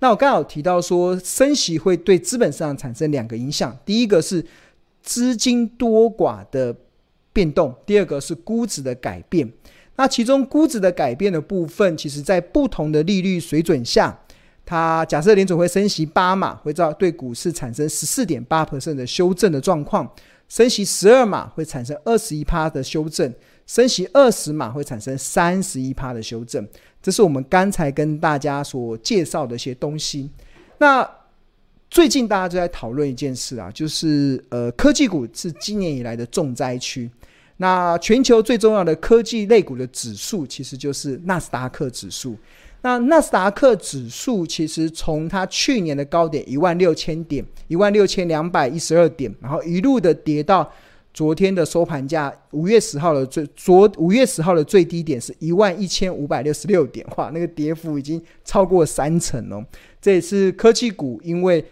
那我刚好提到说，升息会对资本市场产生两个影响，第一个是资金多寡的变动，第二个是估值的改变。那其中估值的改变的部分，其实在不同的利率水准下，它假设联总会升息八码，会造对股市产生十四点八 percent 的修正的状况；升息十二码会产生二十一趴的修正；升息二十码会产生三十一趴的修正。这是我们刚才跟大家所介绍的一些东西。那最近大家都在讨论一件事啊，就是呃，科技股是今年以来的重灾区。那全球最重要的科技类股的指数，其实就是纳斯达克指数。那纳斯达克指数其实从它去年的高点一万六千点，一万六千两百一十二点，然后一路的跌到昨天的收盘价，五月十号的最昨五月十号的最低点是一万一千五百六十六点，哇，那个跌幅已经超过三成哦。这也是科技股，因为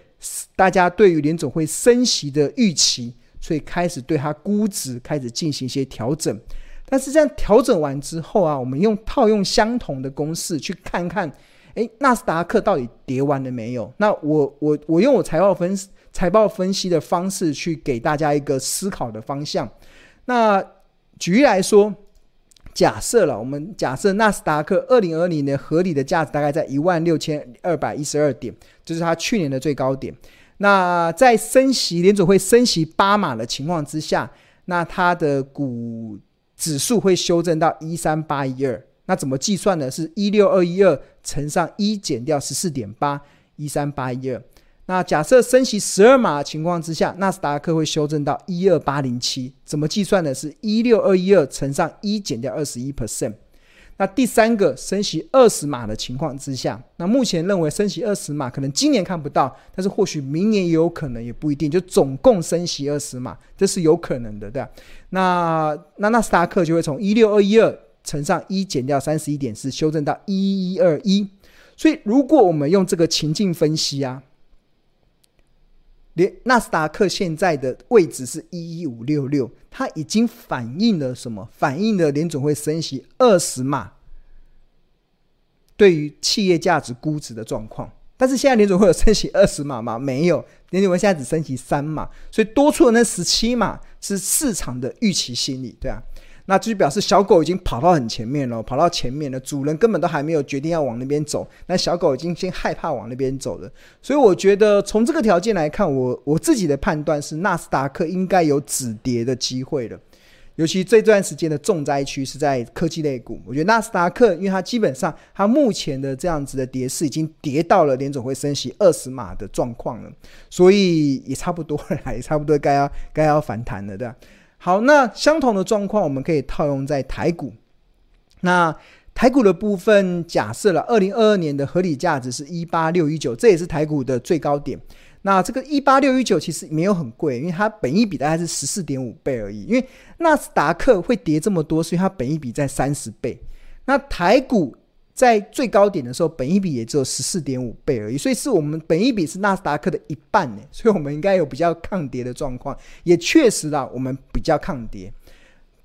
大家对于联总会升息的预期。所以开始对它估值开始进行一些调整，但是这样调整完之后啊，我们用套用相同的公式去看看，诶，纳斯达克到底跌完了没有？那我我我用我财报分财报分析的方式去给大家一个思考的方向。那举例来说，假设了我们假设纳斯达克二零二零年合理的价值大概在一万六千二百一十二点，这，是它去年的最高点。那在升息联准会升息八码的情况之下，那它的股指数会修正到一三八一二。那怎么计算呢？是一六二一二乘上一减掉十四点八，一三八一二。那假设升息十二码的情况之下，纳斯达克会修正到一二八零七。怎么计算呢？是一六二一二乘上一减掉二十一 percent。那第三个升息二十码的情况之下，那目前认为升息二十码可能今年看不到，但是或许明年也有可能，也不一定。就总共升息二十码，这是有可能的，对吧？那那纳斯达克就会从一六二一二乘上一减掉三十一点四，修正到一一二一。所以如果我们用这个情境分析啊。连纳斯达克现在的位置是一一五六六，它已经反映了什么？反映了联总会升息二十码对于企业价值估值的状况。但是现在联总会有升息二十码吗？没有，联总会现在只升息三码，所以多出的那十七码是市场的预期心理，对啊。那就表示小狗已经跑到很前面了，跑到前面了，主人根本都还没有决定要往那边走，那小狗已经先害怕往那边走了。所以我觉得从这个条件来看，我我自己的判断是纳斯达克应该有止跌的机会了。尤其这段时间的重灾区是在科技类股，我觉得纳斯达克，因为它基本上它目前的这样子的跌势已经跌到了联总会升息二十码的状况了，所以也差不多了，也差不多该要该要反弹了，对吧？好，那相同的状况我们可以套用在台股。那台股的部分，假设了二零二二年的合理价值是一八六一九，这也是台股的最高点。那这个一八六一九其实没有很贵，因为它本益比大概是十四点五倍而已。因为纳斯达克会跌这么多，所以它本益比在三十倍。那台股。在最高点的时候，本一比也只有十四点五倍而已，所以是我们本一比是纳斯达克的一半呢，所以我们应该有比较抗跌的状况，也确实啦，我们比较抗跌。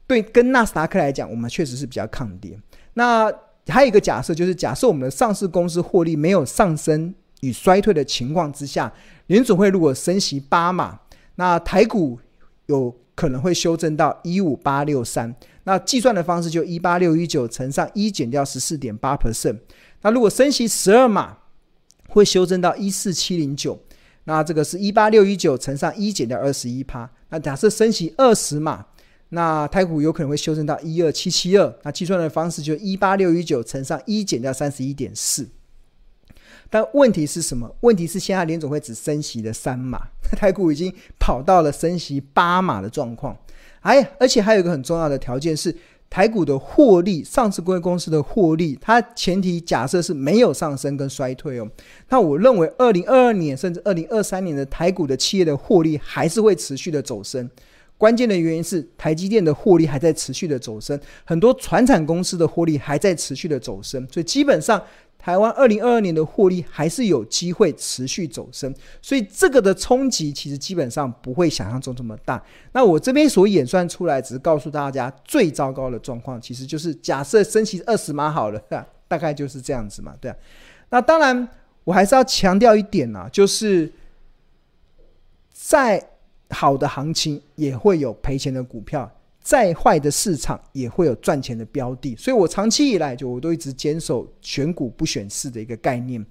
对，跟纳斯达克来讲，我们确实是比较抗跌。那还有一个假设，就是假设我们的上市公司获利没有上升与衰退的情况之下，联准会如果升息八码，那台股有可能会修正到一五八六三。那计算的方式就一八六一九乘上一减掉十四点八 percent。那如果升息十二码，会修正到一四七零九。那这个是一八六一九乘上一减掉二十一趴。那假设升息二十码，那台股有可能会修正到一二七七二。那计算的方式就一八六一九乘上一减掉三十一点四。但问题是什么？问题是现在联总会只升息了三码，台股已经跑到了升息八码的状况。哎，而且还有一个很重要的条件是，台股的获利，上市公司的获利，它前提假设是没有上升跟衰退哦。那我认为，二零二二年甚至二零二三年的台股的企业的获利还是会持续的走升。关键的原因是，台积电的获利还在持续的走升，很多传产公司的获利还在持续的走升，所以基本上。台湾二零二二年的获利还是有机会持续走升，所以这个的冲击其实基本上不会想象中这么大。那我这边所演算出来，只是告诉大家最糟糕的状况，其实就是假设升息二十码好了，大概就是这样子嘛，对啊。那当然，我还是要强调一点啊，就是再好的行情也会有赔钱的股票，再坏的市场也会有赚钱的标的，所以我长期以来就我都一直坚守选股不选市的一个概念。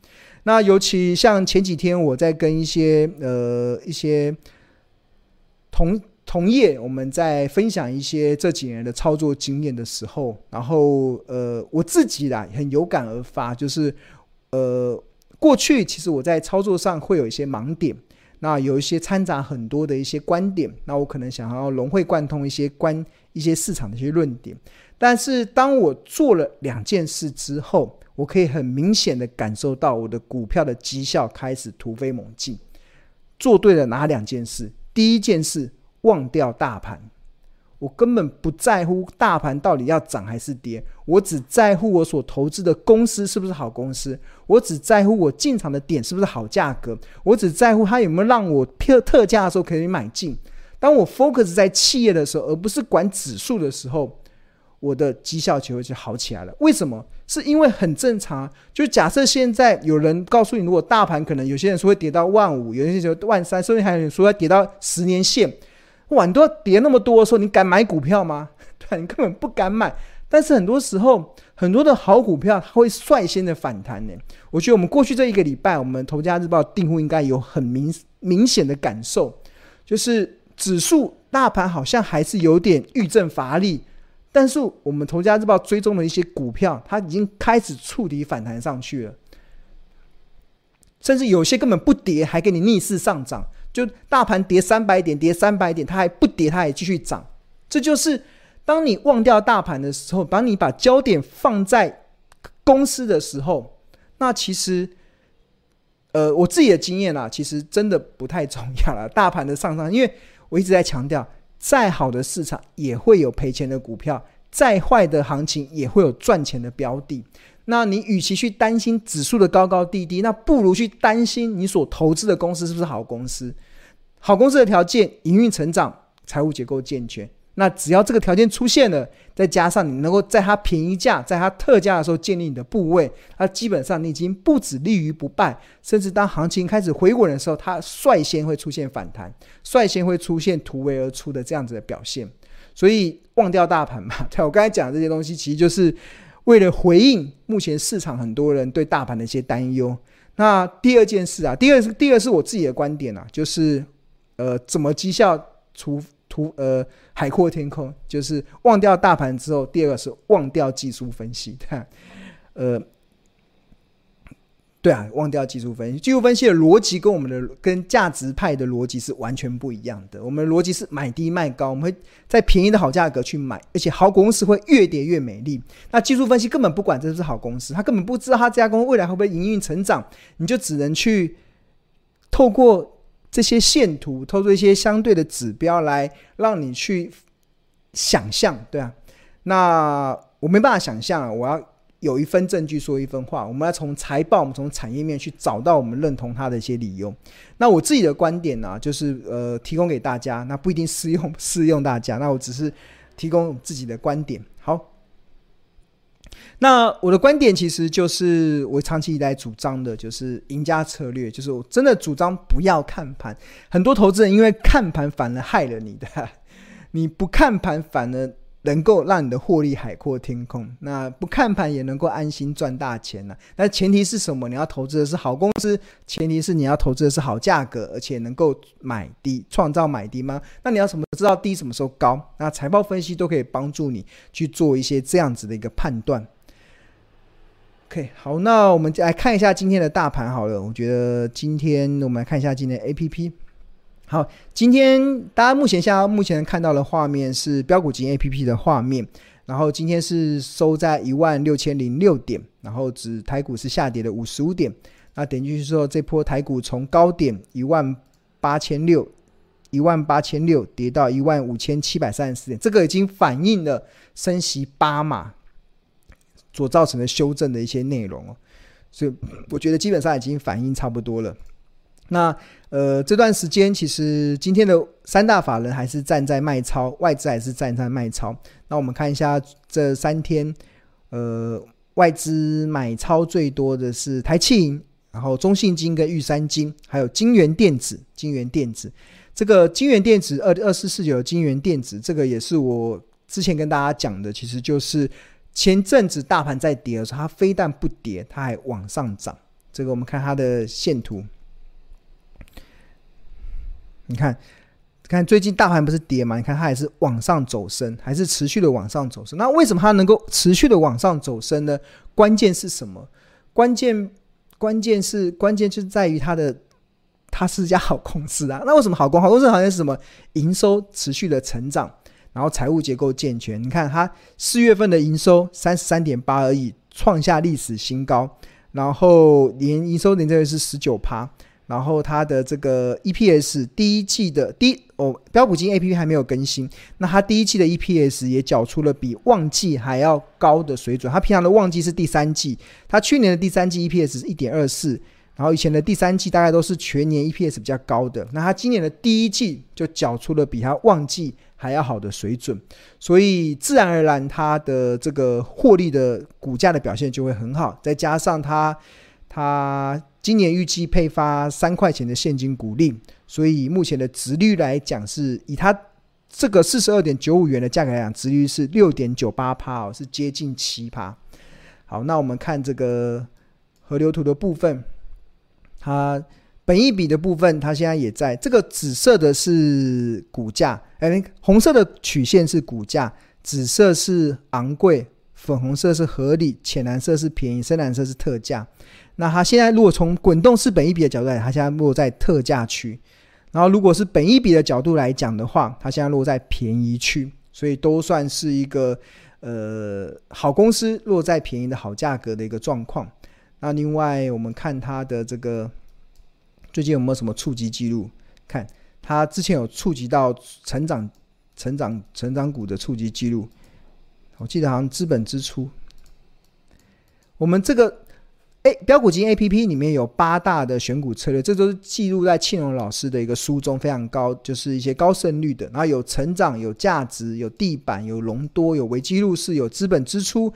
那尤其像前几天我在跟一些呃一些同同业，我们在分享一些这几年的操作经验的时候，然后呃我自己啦很有感而发，就是呃过去其实我在操作上会有一些盲点，那有一些掺杂很多的一些观点，那我可能想要融会贯通一些关一些市场的一些论点，但是当我做了两件事之后。我可以很明显的感受到我的股票的绩效开始突飞猛进。做对了哪两件事？第一件事，忘掉大盘，我根本不在乎大盘到底要涨还是跌，我只在乎我所投资的公司是不是好公司，我只在乎我进场的点是不是好价格，我只在乎它有没有让我特特价的时候可以买进。当我 focus 在企业的时候，而不是管指数的时候。我的绩效就会就好起来了。为什么？是因为很正常。就假设现在有人告诉你，如果大盘可能有些人说会跌到万五，有些人说万三，甚至还有人说要跌到十年线，哇，你都要跌那么多的时候，你敢买股票吗？对，你根本不敢买。但是很多时候，很多的好股票它会率先的反弹呢。我觉得我们过去这一个礼拜，我们《投家日报》订户应该有很明明显的感受，就是指数大盘好像还是有点遇震乏力。但是我们投家日报追踪的一些股票，它已经开始触底反弹上去了，甚至有些根本不跌，还给你逆势上涨。就大盘跌三百点，跌三百点，它还不跌，它还继续涨。这就是当你忘掉大盘的时候，当你把焦点放在公司的时候，那其实，呃，我自己的经验啊，其实真的不太重要了。大盘的上涨，因为我一直在强调。再好的市场也会有赔钱的股票，再坏的行情也会有赚钱的标的。那你与其去担心指数的高高低低，那不如去担心你所投资的公司是不是好公司。好公司的条件：营运成长、财务结构健全。那只要这个条件出现了，再加上你能够在它便宜价、在它特价的时候建立你的部位，那基本上你已经不止立于不败，甚至当行情开始回稳的时候，它率先会出现反弹，率先会出现突围而出的这样子的表现。所以忘掉大盘嘛，对，我刚才讲的这些东西，其实就是为了回应目前市场很多人对大盘的一些担忧。那第二件事啊，第二是第二是我自己的观点啊，就是呃，怎么绩效除。除呃，海阔天空就是忘掉大盘之后，第二个是忘掉技术分析，呃，对啊，忘掉技术分析。技术分析的逻辑跟我们的跟价值派的逻辑是完全不一样的。我们的逻辑是买低卖高，我们会在便宜的好价格去买，而且好公司会越跌越美丽。那技术分析根本不管这是好公司，他根本不知道他这家公司未来会不会营运成长，你就只能去透过。这些线图，透过一些相对的指标来让你去想象，对啊，那我没办法想象啊，我要有一份证据说一分话，我们要从财报，我们从产业面去找到我们认同它的一些理由。那我自己的观点呢，就是呃，提供给大家，那不一定适用适用大家，那我只是提供自己的观点。好。那我的观点其实就是我长期以来主张的，就是赢家策略，就是我真的主张不要看盘。很多投资人因为看盘反而害了你的，你不看盘反而能够让你的获利海阔天空。那不看盘也能够安心赚大钱呢？那前提是什么？你要投资的是好公司，前提是你要投资的是好价格，而且能够买低，创造买低吗？那你要怎么知道低什么时候高？那财报分析都可以帮助你去做一些这样子的一个判断。OK，好，那我们来看一下今天的大盘好了。我觉得今天我们来看一下今天 APP。好，今天大家目前现在目前看到的画面是标股金 APP 的画面。然后今天是收在一万六千零六点，然后指台股是下跌的五十五点。那点进去之后，这波台股从高点一万八千六，一万八千六跌到一万五千七百三十四点，这个已经反映了升息八码。所造成的修正的一些内容哦，所以我觉得基本上已经反应差不多了。那呃这段时间其实今天的三大法人还是站在卖超，外资还是站在卖超。那我们看一下这三天，呃外资买超最多的是台企银，然后中信金跟玉山金，还有金源电子，金源电子这个金源电子二二四四九的京元电子，这个也是我之前跟大家讲的，其实就是前阵子大盘在跌的时候，它非但不跌，它还往上涨。这个我们看它的线图，你看，看最近大盘不是跌嘛？你看它还是往上走升，还是持续的往上走升。那为什么它能够持续的往上走升呢？关键是什么？关键。关键是关键就在于它的，它是一家好公司啊。那为什么好公？好公司好像是什么？营收持续的成长，然后财务结构健全。你看它四月份的营收三十三点八而已，创下历史新高。然后年营收年增率是十九趴。然后它的这个 EPS 第一季的第哦，标普金 APP 还没有更新，那它第一季的 EPS 也缴出了比旺季还要高的水准。它平常的旺季是第三季，它去年的第三季 EPS 是一点二四，然后以前的第三季大概都是全年 EPS 比较高的。那它今年的第一季就缴出了比它旺季还要好的水准，所以自然而然它的这个获利的股价的表现就会很好，再加上它它。今年预计配发三块钱的现金股利，所以目前的值率来讲，是以它这个四十二点九五元的价格来讲，值率是六点九八趴哦，是接近七趴。好，那我们看这个河流图的部分，它本益比的部分，它现在也在这个紫色的是股价，哎，红色的曲线是股价，紫色是昂贵，粉红色是合理，浅蓝色是便宜，深蓝色是特价。那它现在如果从滚动式本一比的角度来，它现在落在特价区；然后如果是本一比的角度来讲的话，它现在落在便宜区，所以都算是一个呃好公司落在便宜的好价格的一个状况。那另外我们看它的这个最近有没有什么触及记录？看它之前有触及到成长、成长、成长股的触及记录，我记得好像资本支出，我们这个。哎，标股金 A P P 里面有八大的选股策略，这都是记录在庆荣老师的一个书中，非常高，就是一些高胜率的。然后有成长、有价值、有地板、有隆多、有危机入市、有资本支出、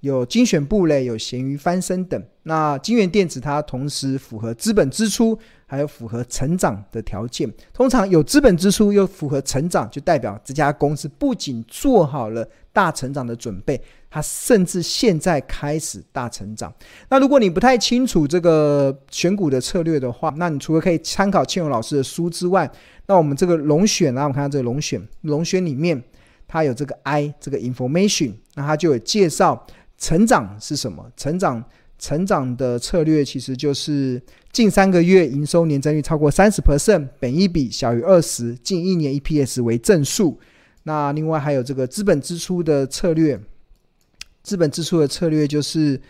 有精选部类、有咸鱼翻身等。那金元电子它同时符合资本支出，还有符合成长的条件。通常有资本支出又符合成长，就代表这家公司不仅做好了大成长的准备。它甚至现在开始大成长。那如果你不太清楚这个选股的策略的话，那你除了可以参考庆荣老师的书之外，那我们这个龙选啊，我们看到这个龙选，龙选里面它有这个 I 这个 information，那它就有介绍成长是什么？成长成长的策略其实就是近三个月营收年增率超过三十 percent，本益比小于二十，近一年 EPS 为正数。那另外还有这个资本支出的策略。资本支出的策略就是，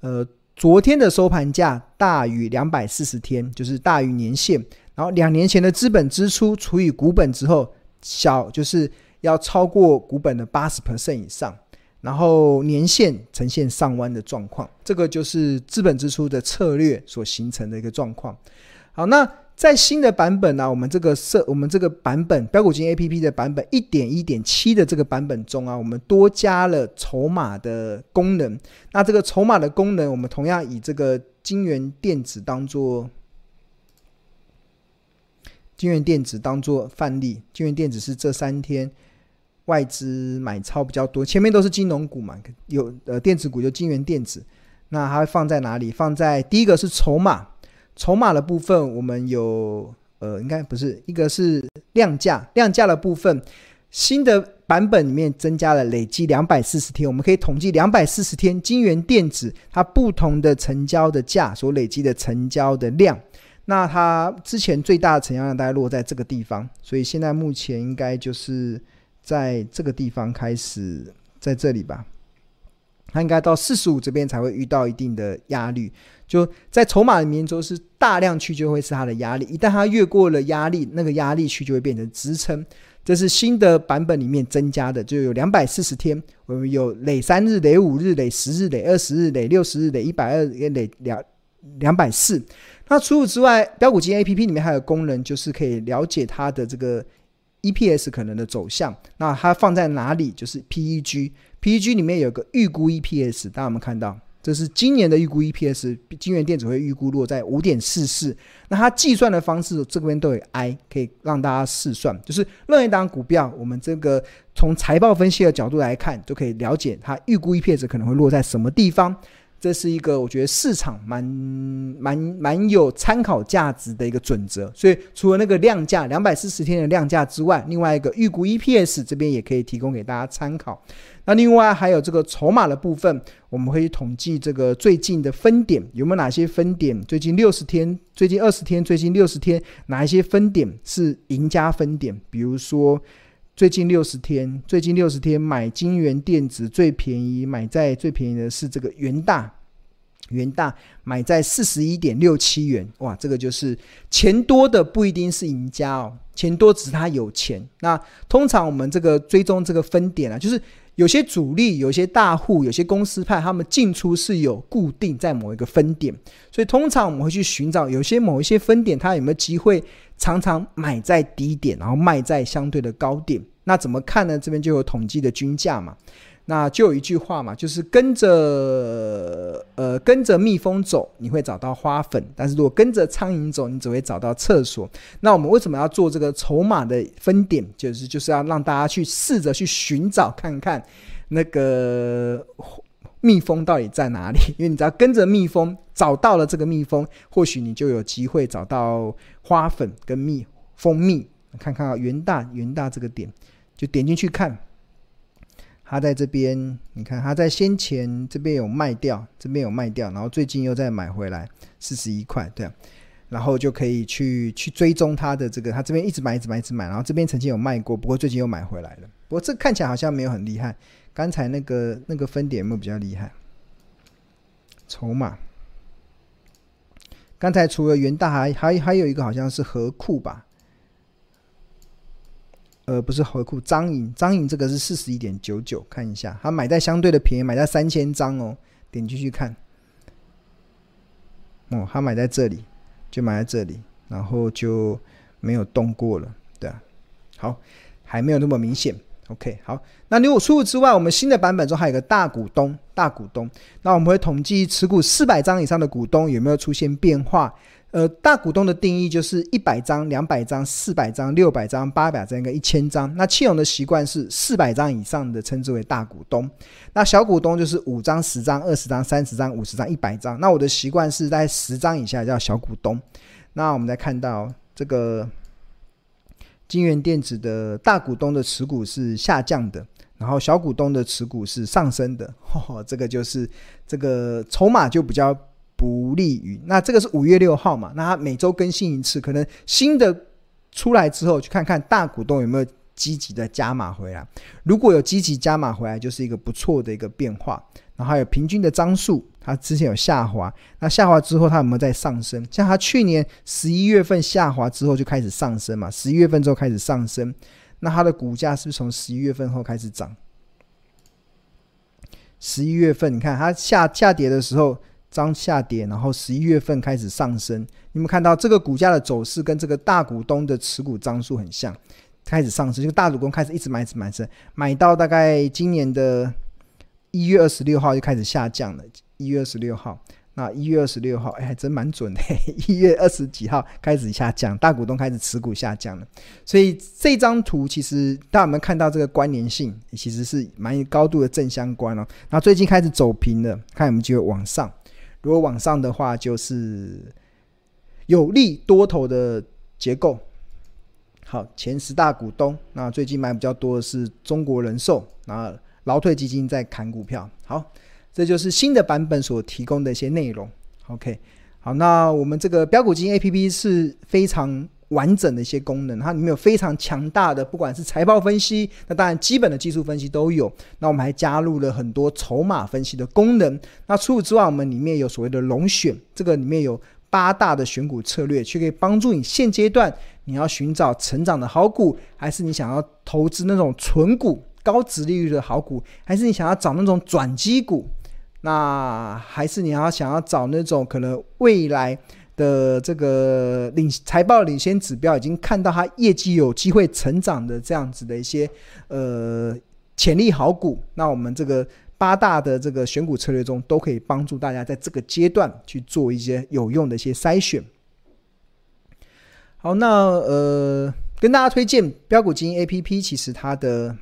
呃，昨天的收盘价大于两百四十天，就是大于年线。然后两年前的资本支出除以股本之后，小就是要超过股本的八十 percent 以上。然后年线呈现上弯的状况，这个就是资本支出的策略所形成的一个状况。好，那。在新的版本呢、啊，我们这个设我们这个版本标股金 A P P 的版本一点一点七的这个版本中啊，我们多加了筹码的功能。那这个筹码的功能，我们同样以这个金元电子当做金元电子当做范例。金元电子是这三天外资买超比较多，前面都是金融股嘛，有呃电子股就金元电子。那它放在哪里？放在第一个是筹码。筹码的部分，我们有呃，应该不是一个是量价，量价的部分，新的版本里面增加了累计两百四十天，我们可以统计两百四十天金元电子它不同的成交的价所累积的成交的量，那它之前最大的成交量大概落在这个地方，所以现在目前应该就是在这个地方开始在这里吧。它应该到四十五这边才会遇到一定的压力，就在筹码里面就是大量区就会是它的压力，一旦它越过了压力，那个压力区就会变成支撑。这是新的版本里面增加的，就有两百四十天，我们有累三日、累五日、累十日、累二十日、累六十日、累一百二也、累两两百四。那除此之外，标股金 APP 里面还有功能，就是可以了解它的这个 EPS 可能的走向。那它放在哪里？就是 PEG。PEG 里面有个预估 EPS，大家有没有看到这是今年的预估 EPS，金元电子会预估落在五点四四。那它计算的方式，这边都有 I，可以让大家试算。就是任意档股票，我们这个从财报分析的角度来看，就可以了解它预估 EPS 可能会落在什么地方。这是一个我觉得市场蛮蛮蛮有参考价值的一个准则，所以除了那个量价两百四十天的量价之外，另外一个预估 EPS 这边也可以提供给大家参考。那另外还有这个筹码的部分，我们会统计这个最近的分点有没有哪些分点，最近六十天、最近二十天、最近六十天哪一些分点是赢家分点，比如说。最近六十天，最近六十天买金元电子最便宜，买在最便宜的是这个元大，元大买在四十一点六七元，哇，这个就是钱多的不一定是赢家哦，钱多只是他有钱。那通常我们这个追踪这个分点啊，就是有些主力、有些大户、有些公司派，他们进出是有固定在某一个分点，所以通常我们会去寻找有些某一些分点，它有没有机会常常买在低点，然后卖在相对的高点。那怎么看呢？这边就有统计的均价嘛，那就有一句话嘛，就是跟着呃跟着蜜蜂走，你会找到花粉；但是如果跟着苍蝇走，你只会找到厕所。那我们为什么要做这个筹码的分点？就是就是要让大家去试着去寻找看看那个蜜蜂到底在哪里，因为你只要跟着蜜蜂找到了这个蜜蜂，或许你就有机会找到花粉跟蜜蜂蜜。看看啊，元大元大这个点。就点进去看，他在这边，你看他在先前这边有卖掉，这边有卖掉，然后最近又再买回来四十一块，对啊，然后就可以去去追踪他的这个，他这边一直买，一直买，一直买，然后这边曾经有卖过，不过最近又买回来了。不过这看起来好像没有很厉害，刚才那个那个分点有没有比较厉害？筹码，刚才除了元大还还还有一个好像是和库吧。呃，不是合库，张颖，张颖这个是四十一点九九，看一下，他买在相对的便宜，买在三千张哦，点进去看，哦，他买在这里，就买在这里，然后就没有动过了，对啊，好，还没有那么明显，OK，好，那如果除此之外，我们新的版本中还有个大股东，大股东，那我们会统计持股四百张以上的股东有没有出现变化。呃，大股东的定义就是一百张、两百张、四百张、六百张、八百张跟一千张。那庆隆的习惯是四百张以上的称之为大股东，那小股东就是五张、十张、二十张、三十张、五十张、一百张。那我的习惯是在十张以下叫小股东。那我们再看到这个金元电子的大股东的持股是下降的，然后小股东的持股是上升的。呵呵，这个就是这个筹码就比较。不利于，那这个是五月六号嘛？那它每周更新一次，可能新的出来之后，去看看大股东有没有积极的加码回来。如果有积极加码回来，就是一个不错的一个变化。然后还有平均的张数，它之前有下滑，那下滑之后它有没有再上升？像它去年十一月份下滑之后就开始上升嘛？十一月份之后开始上升，那它的股价是不是从十一月份后开始涨？十一月份你看它下下跌的时候。涨下跌，然后十一月份开始上升。你们看到这个股价的走势跟这个大股东的持股张数很像，开始上升。就大股东开始一直买，一直买，买，买到大概今年的一月二十六号就开始下降了。一月二十六号，那一月二十六号，哎，还真蛮准的。一月二十几号开始下降，大股东开始持股下降了。所以这张图其实大家有没有看到这个关联性，其实是蛮高度的正相关哦。那最近开始走平了，看有没有机会往上。如果往上的话，就是有利多头的结构。好，前十大股东，那最近买比较多的是中国人寿，然后劳退基金在砍股票。好，这就是新的版本所提供的一些内容。OK，好，那我们这个标股基金 APP 是非常。完整的一些功能，它里面有非常强大的，不管是财报分析，那当然基本的技术分析都有。那我们还加入了很多筹码分析的功能。那除此之外，我们里面有所谓的龙选，这个里面有八大的选股策略，去可以帮助你现阶段你要寻找成长的好股，还是你想要投资那种纯股、高值利率的好股，还是你想要找那种转机股，那还是你要想要找那种可能未来。的这个领财报领先指标已经看到它业绩有机会成长的这样子的一些呃潜力好股，那我们这个八大的这个选股策略中，都可以帮助大家在这个阶段去做一些有用的一些筛选。好，那呃，跟大家推荐标股基金 APP，其实它的。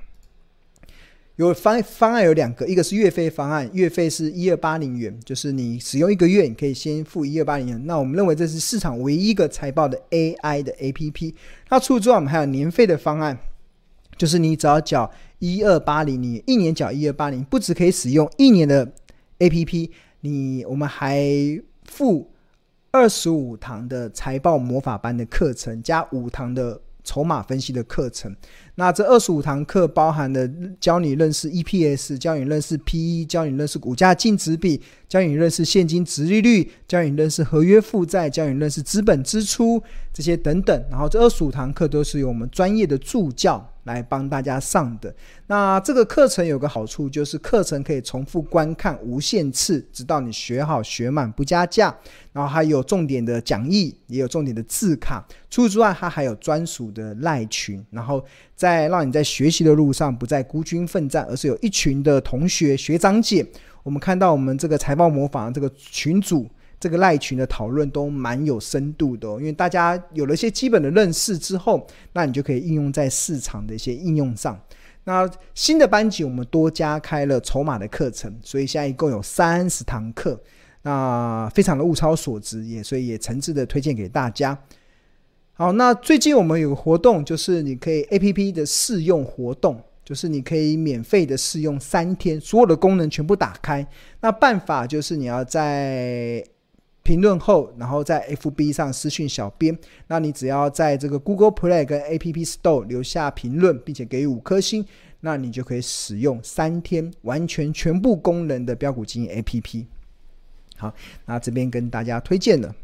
有方方案有两个，一个是月费方案，月费是一二八零元，就是你使用一个月，你可以先付一二八零元。那我们认为这是市场唯一一个财报的 AI 的 APP。那除此之外，我们还有年费的方案，就是你只要缴一二八零，你一年缴一二八零，不只可以使用一年的 APP，你我们还付二十五堂的财报魔法班的课程，加五堂的筹码分析的课程。那这二十五堂课包含的教你认识 EPS，教你认识 PE，教你认识股价净值比，教你认识现金值利率，教你认识合约负债，教你认识资本支出这些等等。然后这二十五堂课都是由我们专业的助教来帮大家上的。那这个课程有个好处，就是课程可以重复观看无限次，直到你学好学满不加价。然后还有重点的讲义，也有重点的字卡。除此之外，它还有专属的赖群，然后在让你在学习的路上不再孤军奋战，而是有一群的同学学长姐。我们看到我们这个财报模仿这个群组，这个赖群的讨论都蛮有深度的，因为大家有了一些基本的认识之后，那你就可以应用在市场的一些应用上。那新的班级我们多加开了筹码的课程，所以现在一共有三十堂课。那非常的物超所值，也所以也诚挚的推荐给大家。好，那最近我们有个活动，就是你可以 APP 的试用活动，就是你可以免费的试用三天，所有的功能全部打开。那办法就是你要在评论后，然后在 FB 上私讯小编，那你只要在这个 Google Play 跟 App Store 留下评论，并且给予五颗星，那你就可以使用三天完全全部功能的标股基金 APP。好，那这边跟大家推荐了。